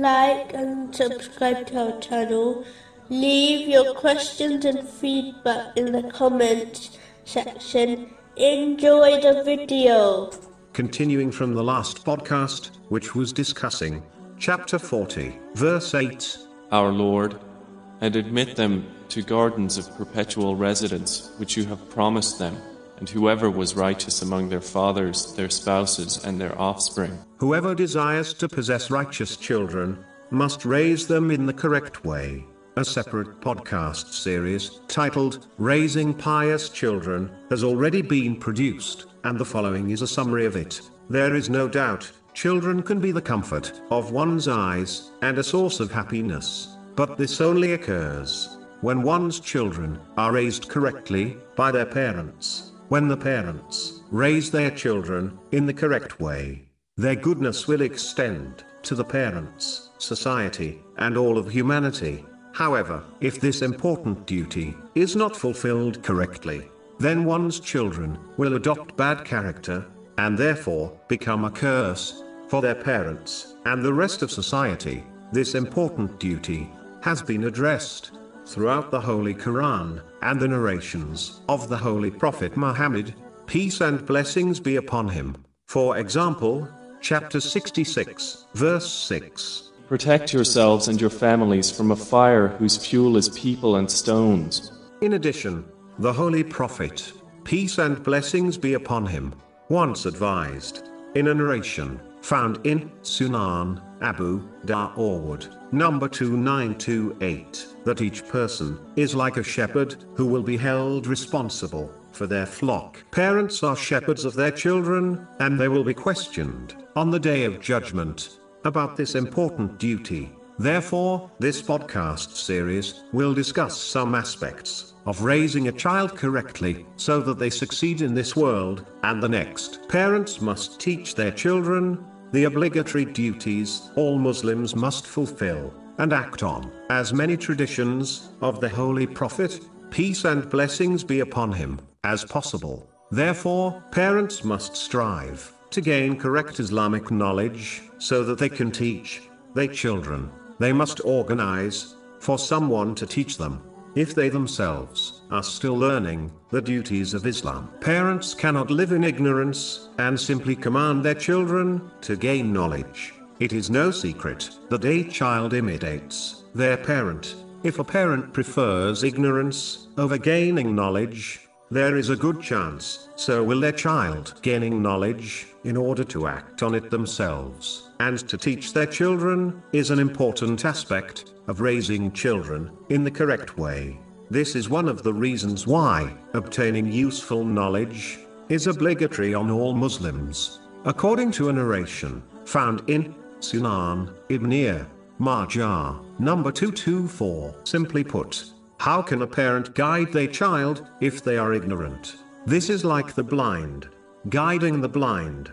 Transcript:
like and subscribe to our channel. Leave your questions and feedback in the comments section. Enjoy the video. Continuing from the last podcast, which was discussing chapter 40, verse 8. Our Lord, and admit them to gardens of perpetual residence, which you have promised them, and whoever was righteous among their fathers, their spouses, and their offspring. Whoever desires to possess righteous children must raise them in the correct way. A separate podcast series titled Raising Pious Children has already been produced, and the following is a summary of it. There is no doubt, children can be the comfort of one's eyes and a source of happiness, but this only occurs when one's children are raised correctly by their parents. When the parents raise their children in the correct way, their goodness will extend to the parents, society, and all of humanity. However, if this important duty is not fulfilled correctly, then one's children will adopt bad character, and therefore become a curse for their parents and the rest of society. This important duty has been addressed throughout the Holy Quran and the narrations of the Holy Prophet Muhammad, peace and blessings be upon him. For example, chapter 66, verse 6. Protect yourselves and your families from a fire whose fuel is people and stones. In addition, the Holy Prophet, peace and blessings be upon him, once advised, in a narration found in Sunan Abu Dawood, number 2928, that each person is like a shepherd who will be held responsible for their flock. Parents are shepherds of their children, and they will be questioned on the day of judgment about this important duty. Therefore, this podcast series will discuss some aspects of raising a child correctly so that they succeed in this world and the next. Parents must teach their children the obligatory duties all Muslims must fulfill and act on, as many traditions of the Holy Prophet, peace and blessings be upon him, as possible. Therefore, parents must strive to gain correct Islamic knowledge so that they can teach their children. They must organize for someone to teach them. If they themselves are still learning the duties of Islam, parents cannot live in ignorance and simply command their children to gain knowledge. It is no secret that a child imitates their parent. If a parent prefers ignorance over gaining knowledge, there is a good chance so will their child gaining knowledge in order to act on it themselves. And to teach their children is an important aspect of raising children in the correct way. This is one of the reasons why obtaining useful knowledge is obligatory on all Muslims. According to a narration found in Sunan, Ibn Majah, number 224. Simply put, how can a parent guide their child if they are ignorant? This is like the blind. Guiding the blind